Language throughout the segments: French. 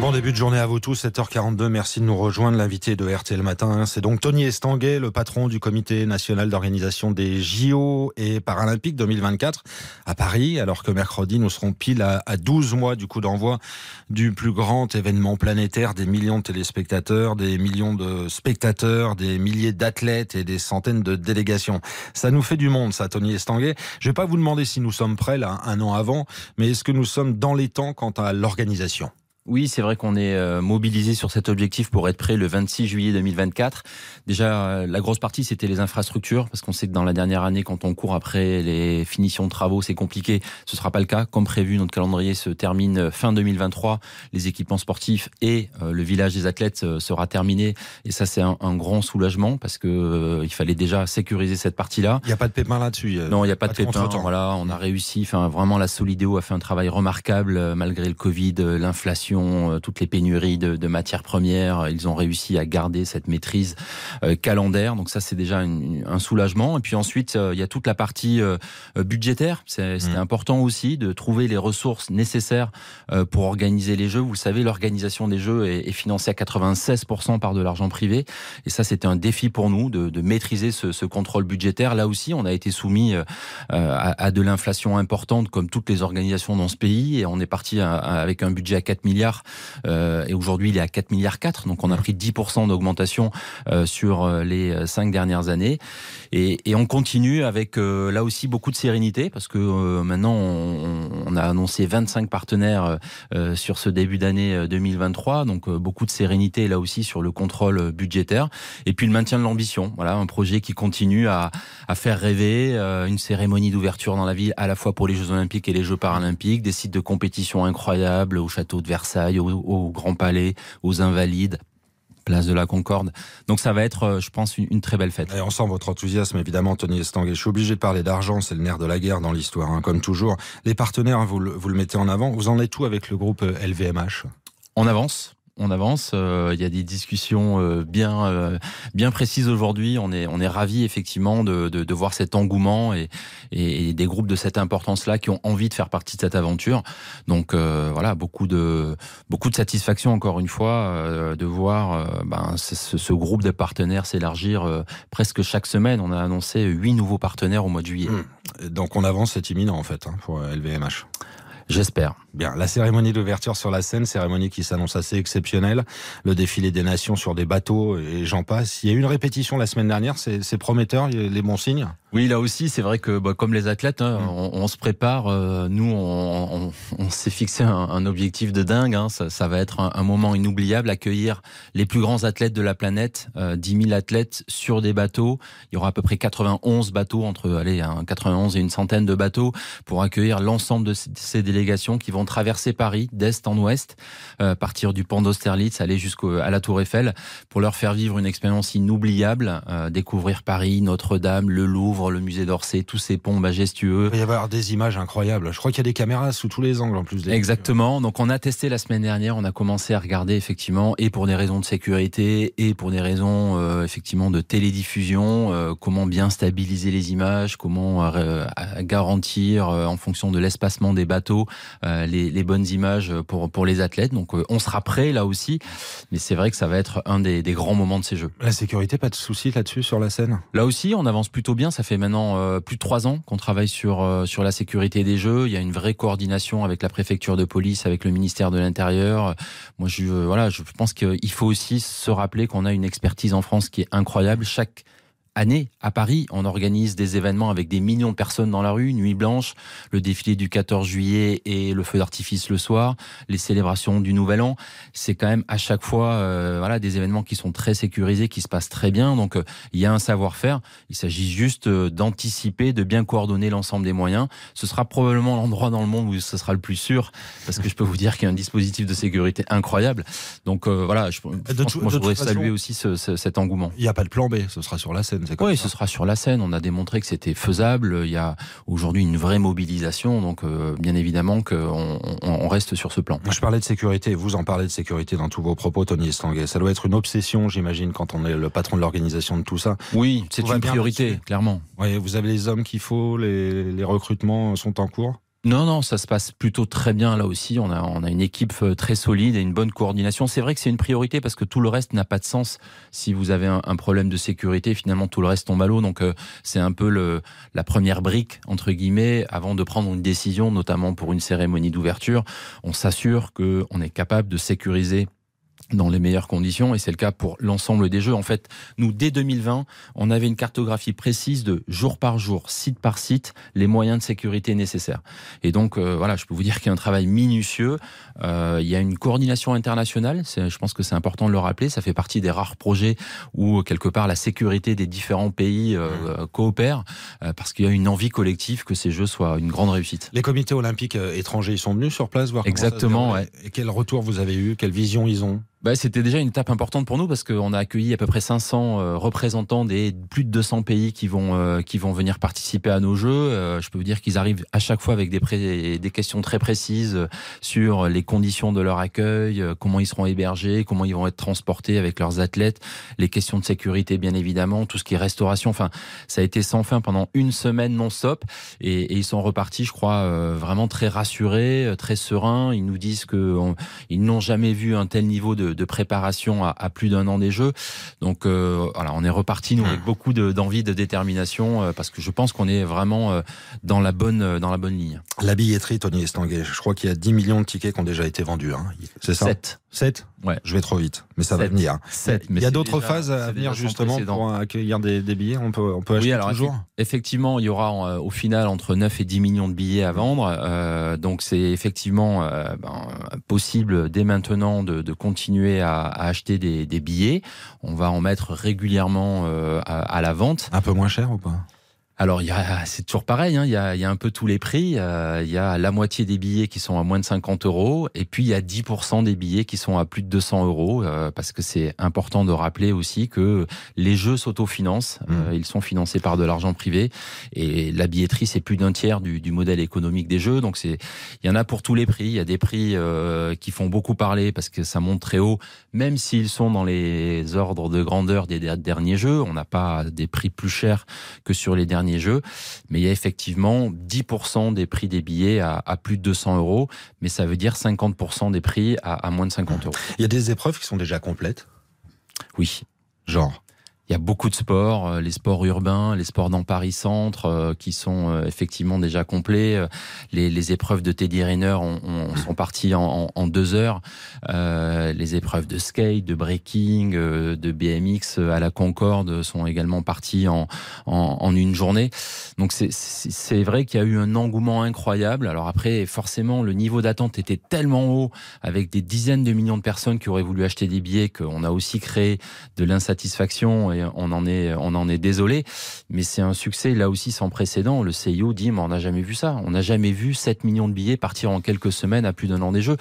Bon début de journée à vous tous, 7h42. Merci de nous rejoindre. L'invité de RTL Matin, c'est donc Tony Estanguet, le patron du comité national d'organisation des JO et Paralympiques 2024 à Paris, alors que mercredi, nous serons pile à, 12 mois du coup d'envoi du plus grand événement planétaire, des millions de téléspectateurs, des millions de spectateurs, des milliers d'athlètes et des centaines de délégations. Ça nous fait du monde, ça, Tony Estanguet. Je vais pas vous demander si nous sommes prêts là, un an avant, mais est-ce que nous sommes dans les temps quant à l'organisation? Oui, c'est vrai qu'on est euh, mobilisé sur cet objectif pour être prêt le 26 juillet 2024. Déjà, euh, la grosse partie, c'était les infrastructures, parce qu'on sait que dans la dernière année, quand on court après les finitions de travaux, c'est compliqué. Ce sera pas le cas. Comme prévu, notre calendrier se termine fin 2023. Les équipements sportifs et euh, le village des athlètes sera terminé. Et ça, c'est un, grand soulagement, parce que il fallait déjà sécuriser cette partie-là. Il n'y a pas de pépin là-dessus. Non, il n'y a pas, de pépin. Voilà, on a réussi. Enfin, vraiment, la Solidéo a fait un travail remarquable, malgré le Covid, l'inflation euh, toutes les pénuries de, matières premières. Ils ont réussi à garder cette maîtrise euh, calendaire. Donc ça, c'est déjà un soulagement. Et puis ensuite, euh, il y a toute la partie budgétaire. C'est mmh. important aussi de trouver les ressources nécessaires pour organiser les jeux. Vous savez, l'organisation des jeux est, financée à 96% par de l'argent privé. Et ça, c'était un défi pour nous de, maîtriser ce, contrôle budgétaire. Là aussi, on a été soumis à, de l'inflation importante, comme toutes les organisations dans ce pays. Et on est parti avec un budget à 4 milliards euh, et aujourd'hui il est à 4 milliards 4 donc on a pris 10% d'augmentation euh, sur euh, les cinq dernières années. Et, on continue avec là aussi beaucoup de sérénité parce que maintenant on, a annoncé 25 partenaires sur ce début d'année 2023 donc beaucoup de sérénité là aussi sur le contrôle budgétaire. Et puis le maintien de l'ambition. Voilà un projet qui continue à faire rêver une cérémonie d'ouverture dans la ville à la fois pour les Jeux Olympiques et les Jeux Paralympiques des sites de compétition incroyables au château de Versailles au, Grand Palais, aux Invalides, place de la Concorde. Donc ça va être, euh, je pense, une, très belle fête. Et on sent votre enthousiasme, évidemment, Tony Estanguet. Je suis obligé de parler d'argent, c'est le nerf de la guerre dans l'histoire, hein, comme toujours. Les partenaires, vous le, vous le mettez en avant. Vous en êtes où avec le groupe LVMH On avance on avance. Euh, il y a des discussions euh, bien euh, bien précises aujourd'hui. On est on est ravi effectivement de, de, de, voir cet engouement et, et, des groupes de cette importance-là qui ont envie de faire partie de cette aventure. Donc voilà, beaucoup de beaucoup de satisfaction encore une fois de voir ben, ce, ce, groupe de partenaires s'élargir presque chaque semaine. On a annoncé huit nouveaux partenaires au mois de juillet. Mmh. Donc on avance, c'est imminent en fait hein, pour LVMH. J'espère. Bien, la cérémonie d'ouverture sur la scène, cérémonie qui s'annonce assez exceptionnelle. Le défilé des nations sur des bateaux et j'en passe. Il y a eu une répétition la semaine dernière, c'est prometteur, les bons signes? Oui, là aussi, c'est vrai que bah, comme les athlètes, hein, mm. on, se prépare. Euh, nous, on, on, s'est fixé un, un, objectif de dingue. Hein. Ça, ça, va être un, un, moment inoubliable, accueillir les plus grands athlètes de la planète, euh, 10 000 athlètes sur des bateaux. Il y aura à peu près 91 bateaux, entre allez, 91 et une centaine de bateaux, pour accueillir l'ensemble de ces délégations qui vont traverser Paris d'est en ouest, euh, partir du pont d'Austerlitz, aller jusqu'à la Tour Eiffel, pour leur faire vivre une expérience inoubliable, euh, découvrir Paris, Notre-Dame, le Louvre, le musée d'Orsay, tous ces ponts majestueux. Il va y avoir des images incroyables. Je crois qu'il y a des caméras sous tous les angles en plus. Exactement. Donc on a testé la semaine dernière, on a commencé à regarder effectivement, et pour des raisons de sécurité, et pour des raisons euh, effectivement de télédiffusion, euh, comment bien stabiliser les images, comment garantir en fonction de l'espacement des bateaux euh, les, les, bonnes images pour, pour les athlètes. Donc euh, on sera prêt là aussi, mais c'est vrai que ça va être un des, des, grands moments de ces Jeux. La sécurité, pas de souci là-dessus sur la scène? Là aussi, on avance plutôt bien. Ça fait maintenant euh, plus de trois ans qu'on travaille sur, sur la sécurité des Jeux. Il y a une vraie coordination avec la préfecture de police, avec le ministère de l'Intérieur. Moi, je, voilà, je pense qu'il faut aussi se rappeler qu'on a une expertise en France qui est incroyable. Chaque année à Paris. On organise des événements avec des millions de personnes dans la rue, Nuit Blanche, le défilé du 14 juillet et le feu d'artifice le soir, les célébrations du Nouvel An. C'est quand même à chaque fois euh, voilà des événements qui sont très sécurisés, qui se passent très bien. Donc euh, il y a un savoir-faire. Il s'agit juste euh, d'anticiper, de bien coordonner l'ensemble des moyens. Ce sera probablement l'endroit dans le monde où ce sera le plus sûr, parce que je peux vous dire qu'il y a un dispositif de sécurité incroyable. Donc voilà, je, moi, je voudrais saluer aussi ce, cet engouement. Il n'y a pas de plan B, ce sera sur la scène Scène. Oui, ce sera sur la scène. On a démontré que c'était faisable. Il y a aujourd'hui une vraie mobilisation, donc bien évidemment qu'on on, reste sur ce plan. Je parlais de sécurité. Vous en parlez de sécurité dans tous vos propos, Tony Estanguet. Ça doit être une obsession, j'imagine, quand on est le patron de l'organisation de tout ça. Oui, c'est une priorité, clairement. Oui, vous avez les hommes qu'il faut, les, les recrutements sont en cours non, non, ça se passe plutôt très bien là aussi. On a, on a une équipe euh, très solide et une bonne coordination. C'est vrai que c'est une priorité parce que tout le reste n'a pas de sens. Si vous avez un, problème de sécurité, finalement tout le reste tombe à l'eau. Donc euh, c'est un peu le, la première brique entre guillemets avant de prendre une décision, notamment pour une cérémonie d'ouverture. On s'assure que on est capable de sécuriser dans les meilleures conditions et c'est le cas pour l'ensemble des jeux. En fait, nous, dès 2020, on avait une cartographie précise de jour par jour, site par site, les moyens de sécurité nécessaires. Et donc, euh, voilà, je peux vous dire qu'il y a un travail minutieux. Euh, il y a une coordination internationale. Je pense que c'est important de le rappeler. Ça fait partie des rares projets où, quelque part, la sécurité des différents pays euh, mmh. coopère parce qu'il y a une envie collective que ces jeux soient une grande réussite. Les comités olympiques étrangers, ils sont venus sur place voir Exactement, comment ça se Et quel retour vous avez eu Quelle vision ils ont? Bah, C'était déjà une étape importante pour nous parce qu'on a accueilli à peu près 500 euh, représentants des plus de 200 pays qui vont, euh, qui vont venir participer à nos jeux. Euh, je peux vous dire qu'ils arrivent à chaque fois avec des, des questions très précises sur les conditions de leur accueil, comment ils seront hébergés, comment ils vont être transportés avec leurs athlètes, les questions de sécurité bien évidemment, tout ce qui est restauration. Enfin, ça a été sans fin pendant une semaine non-stop et, et, ils sont repartis, je crois, vraiment très rassurés, très sereins. Ils nous disent qu'ils n'ont jamais vu un tel niveau de, de préparation à, plus d'un an des Jeux. Donc euh, voilà, on est reparti nous avec mmh. beaucoup d'envie, de, détermination, euh, parce que je pense qu'on est vraiment euh, dans la bonne dans la bonne ligne. La billetterie, Tony Estanguet, je crois qu'il y a 10 millions de tickets qui ont déjà été vendus. Hein. C'est ça 7. 7 Ouais. Je vais trop vite, mais ça va venir. 7, mais il y a d'autres phases à venir justement pour accueillir des, billets? On peut, on peut acheter oui, alors, toujours? Effectivement, il y aura au final entre 9 et 10 millions de billets à vendre. donc c'est effectivement ben, possible dès maintenant de, de continuer à, à acheter des, des, billets. On va en mettre régulièrement à, à la vente. Un peu moins cher ou pas? Alors, c'est toujours pareil. Hein, il, y a, il y a un peu tous les prix. Euh, il y a la moitié des billets qui sont à moins de 50 euros, et puis il y a 10% des billets qui sont à plus de 200 euros, euh, parce que c'est important de rappeler aussi que les jeux s'autofinancent. Mmh. Euh, ils sont financés par de l'argent privé, et la billetterie c'est plus d'un tiers du, du, modèle économique des jeux. Donc il y en a pour tous les prix. Il y a des prix qui font beaucoup parler parce que ça monte très haut, même s'ils sont dans les ordres de grandeur des derniers jeux. On n'a pas des prix plus chers que sur les derniers jeux. Mais il y a effectivement 10% des prix des billets à, plus de 200 euros, mais ça veut dire 50% des prix à, à moins de 50 euros. Il y a des épreuves qui sont déjà complètes? Oui. Genre? Il y a beaucoup de sports, euh, les sports urbains, les sports dans Paris Centre, euh, qui sont euh, effectivement déjà complets. Les, les épreuves de Teddy Rayner ont, sont parties en, en, deux heures. Euh, les épreuves de skate, de breaking, de BMX à la Concorde sont également parties en, en, en une journée. Donc c'est vrai qu'il y a eu un engouement incroyable. Alors après, forcément, le niveau d'attente était tellement haut, avec des dizaines de millions de personnes qui auraient voulu acheter des billets, qu'on a aussi créé de l'insatisfaction on en est, on en est désolé. Mais c'est un succès là aussi sans précédent. Le CIO dit, mais on n'a jamais vu ça. On n'a jamais vu 7 millions de billets partir en quelques semaines à plus d'un an des jeux.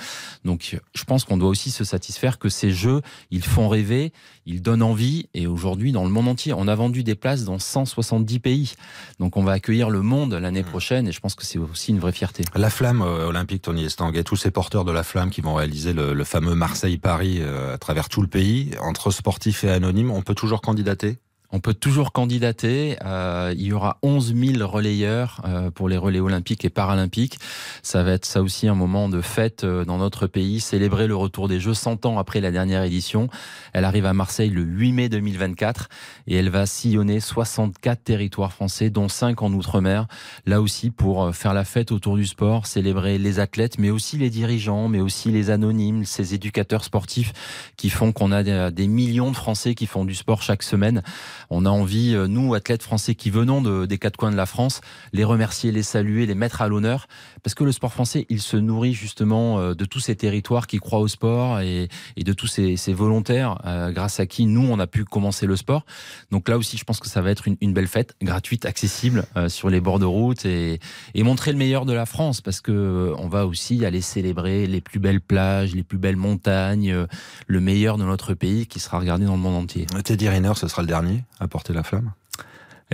Donc, je pense qu'on doit aussi se satisfaire que ces jeux, ils font rêver, ils donnent envie. Et aujourd'hui, dans le monde entier, on a vendu des places dans 170 pays. Donc, on va accueillir le monde l'année mmh. prochaine. Et je pense que c'est aussi une vraie fierté. La flamme euh, olympique, Tony Estanguet, tous ces porteurs de la flamme qui vont réaliser le, fameux Marseille-Paris euh, à travers tout le pays, entre sportifs et anonymes, on peut toujours candidater? On peut toujours candidater. Euh, il y aura 11 000 relayeurs euh, pour les relais olympiques et paralympiques. Ça va être ça aussi un moment de fête euh, dans notre pays, célébrer le retour des Jeux 100 ans après la dernière édition. Elle arrive à Marseille le 8 mai 2024 et elle va sillonner 64 territoires français, dont 5 en Outre-mer. Là aussi pour faire la fête autour du sport, célébrer les athlètes, mais aussi les dirigeants, mais aussi les anonymes, ces éducateurs sportifs qui font qu'on a des millions de Français qui font du sport chaque semaine. On a envie, euh, nous, athlètes français qui venons de, des quatre coins de la France, les remercier, les saluer, les mettre à l'honneur, parce que le sport français, il se nourrit justement euh, de tous ces territoires qui croient au sport et, de tous ces, volontaires euh, grâce à qui nous, on a pu commencer le sport. Donc là aussi, je pense que ça va être une, belle fête, gratuite, accessible sur les bords de route et, montrer le meilleur de la France, parce que on va aussi aller célébrer les plus belles plages, les plus belles montagnes, le meilleur de notre pays qui sera regardé dans le monde entier. Teddy Riner, ce sera le dernier à porter la flamme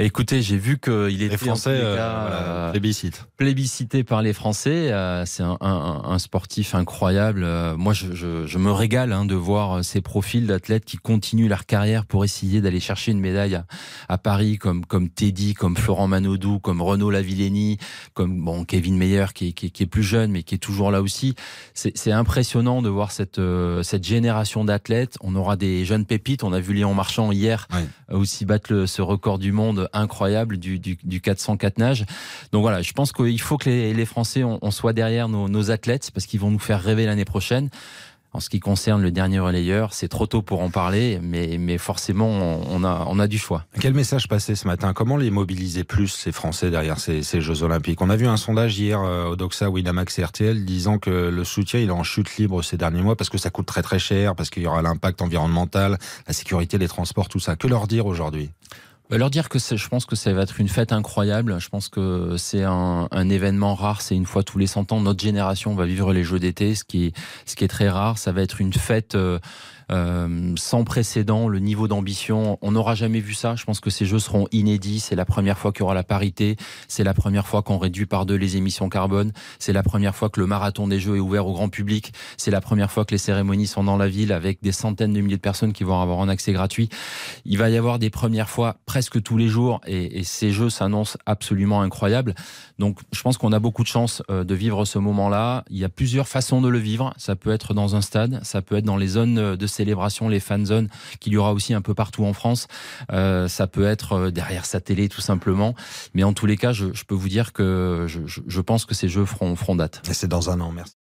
Écoutez, j'ai vu qu'il était les Français en euh, plébiscite. plébiscité par les Français. Euh, c'est un, un, un, sportif incroyable. Euh, moi, je, je, je, me régale hein, de voir ces profils d'athlètes qui continuent leur carrière pour essayer d'aller chercher une médaille à, à, Paris, comme comme Teddy, comme Florent Manodou, comme Renaud Lavillenie, comme bon Kevin Meyer qui, qui, qui est plus jeune mais qui est toujours là aussi. C'est impressionnant de voir cette cette génération d'athlètes. On aura des jeunes pépites. On a vu Léon Marchand hier aussi battre le, ce record du monde incroyable du, du, du 404 nage. Donc voilà, je pense qu'il faut que les, Français, on, on, derrière nos, athlètes parce qu'ils vont nous faire rêver l'année prochaine. En ce qui concerne le dernier relayeur, c'est trop tôt pour en parler, mais, mais forcément, on a, on a du choix. Quel message passer ce matin? Comment les mobiliser plus, ces Français, derrière ces, ces Jeux Olympiques? On a vu un sondage hier au Doxa, Winamax et RTL disant que le soutien il est en chute libre ces derniers mois parce que ça coûte très très cher, parce qu'il y aura l'impact environnemental, la sécurité, les transports, tout ça. Que leur dire aujourd'hui? Leur dire que je pense que ça va être une fête incroyable. Je pense que c'est un, événement rare. C'est une fois tous les 100 ans. Notre génération va vivre les Jeux d'été, ce qui est, ce qui est très rare. Ça va être une fête. Euh, euh, sans précédent, le niveau d'ambition, on n'aura jamais vu ça. Je pense que ces jeux seront inédits. C'est la première fois qu'il y aura la parité. C'est la première fois qu'on réduit par deux les émissions carbone. C'est la première fois que le marathon des jeux est ouvert au grand public. C'est la première fois que les cérémonies sont dans la ville avec des centaines de milliers de personnes qui vont avoir un accès gratuit. Il va y avoir des premières fois presque tous les jours et, et ces jeux s'annoncent absolument incroyables. Donc, je pense qu'on a beaucoup de chance euh, de vivre ce moment-là. Il y a plusieurs façons de le vivre. Ça peut être dans un stade, ça peut être dans les zones de célébration, les fan zones qu'il y aura aussi un peu partout en France. Euh, ça peut être euh, derrière sa télé tout simplement. Mais en tous les cas, je, je peux vous dire que je, je pense que ces jeux feront, feront date. C'est dans un an, merci.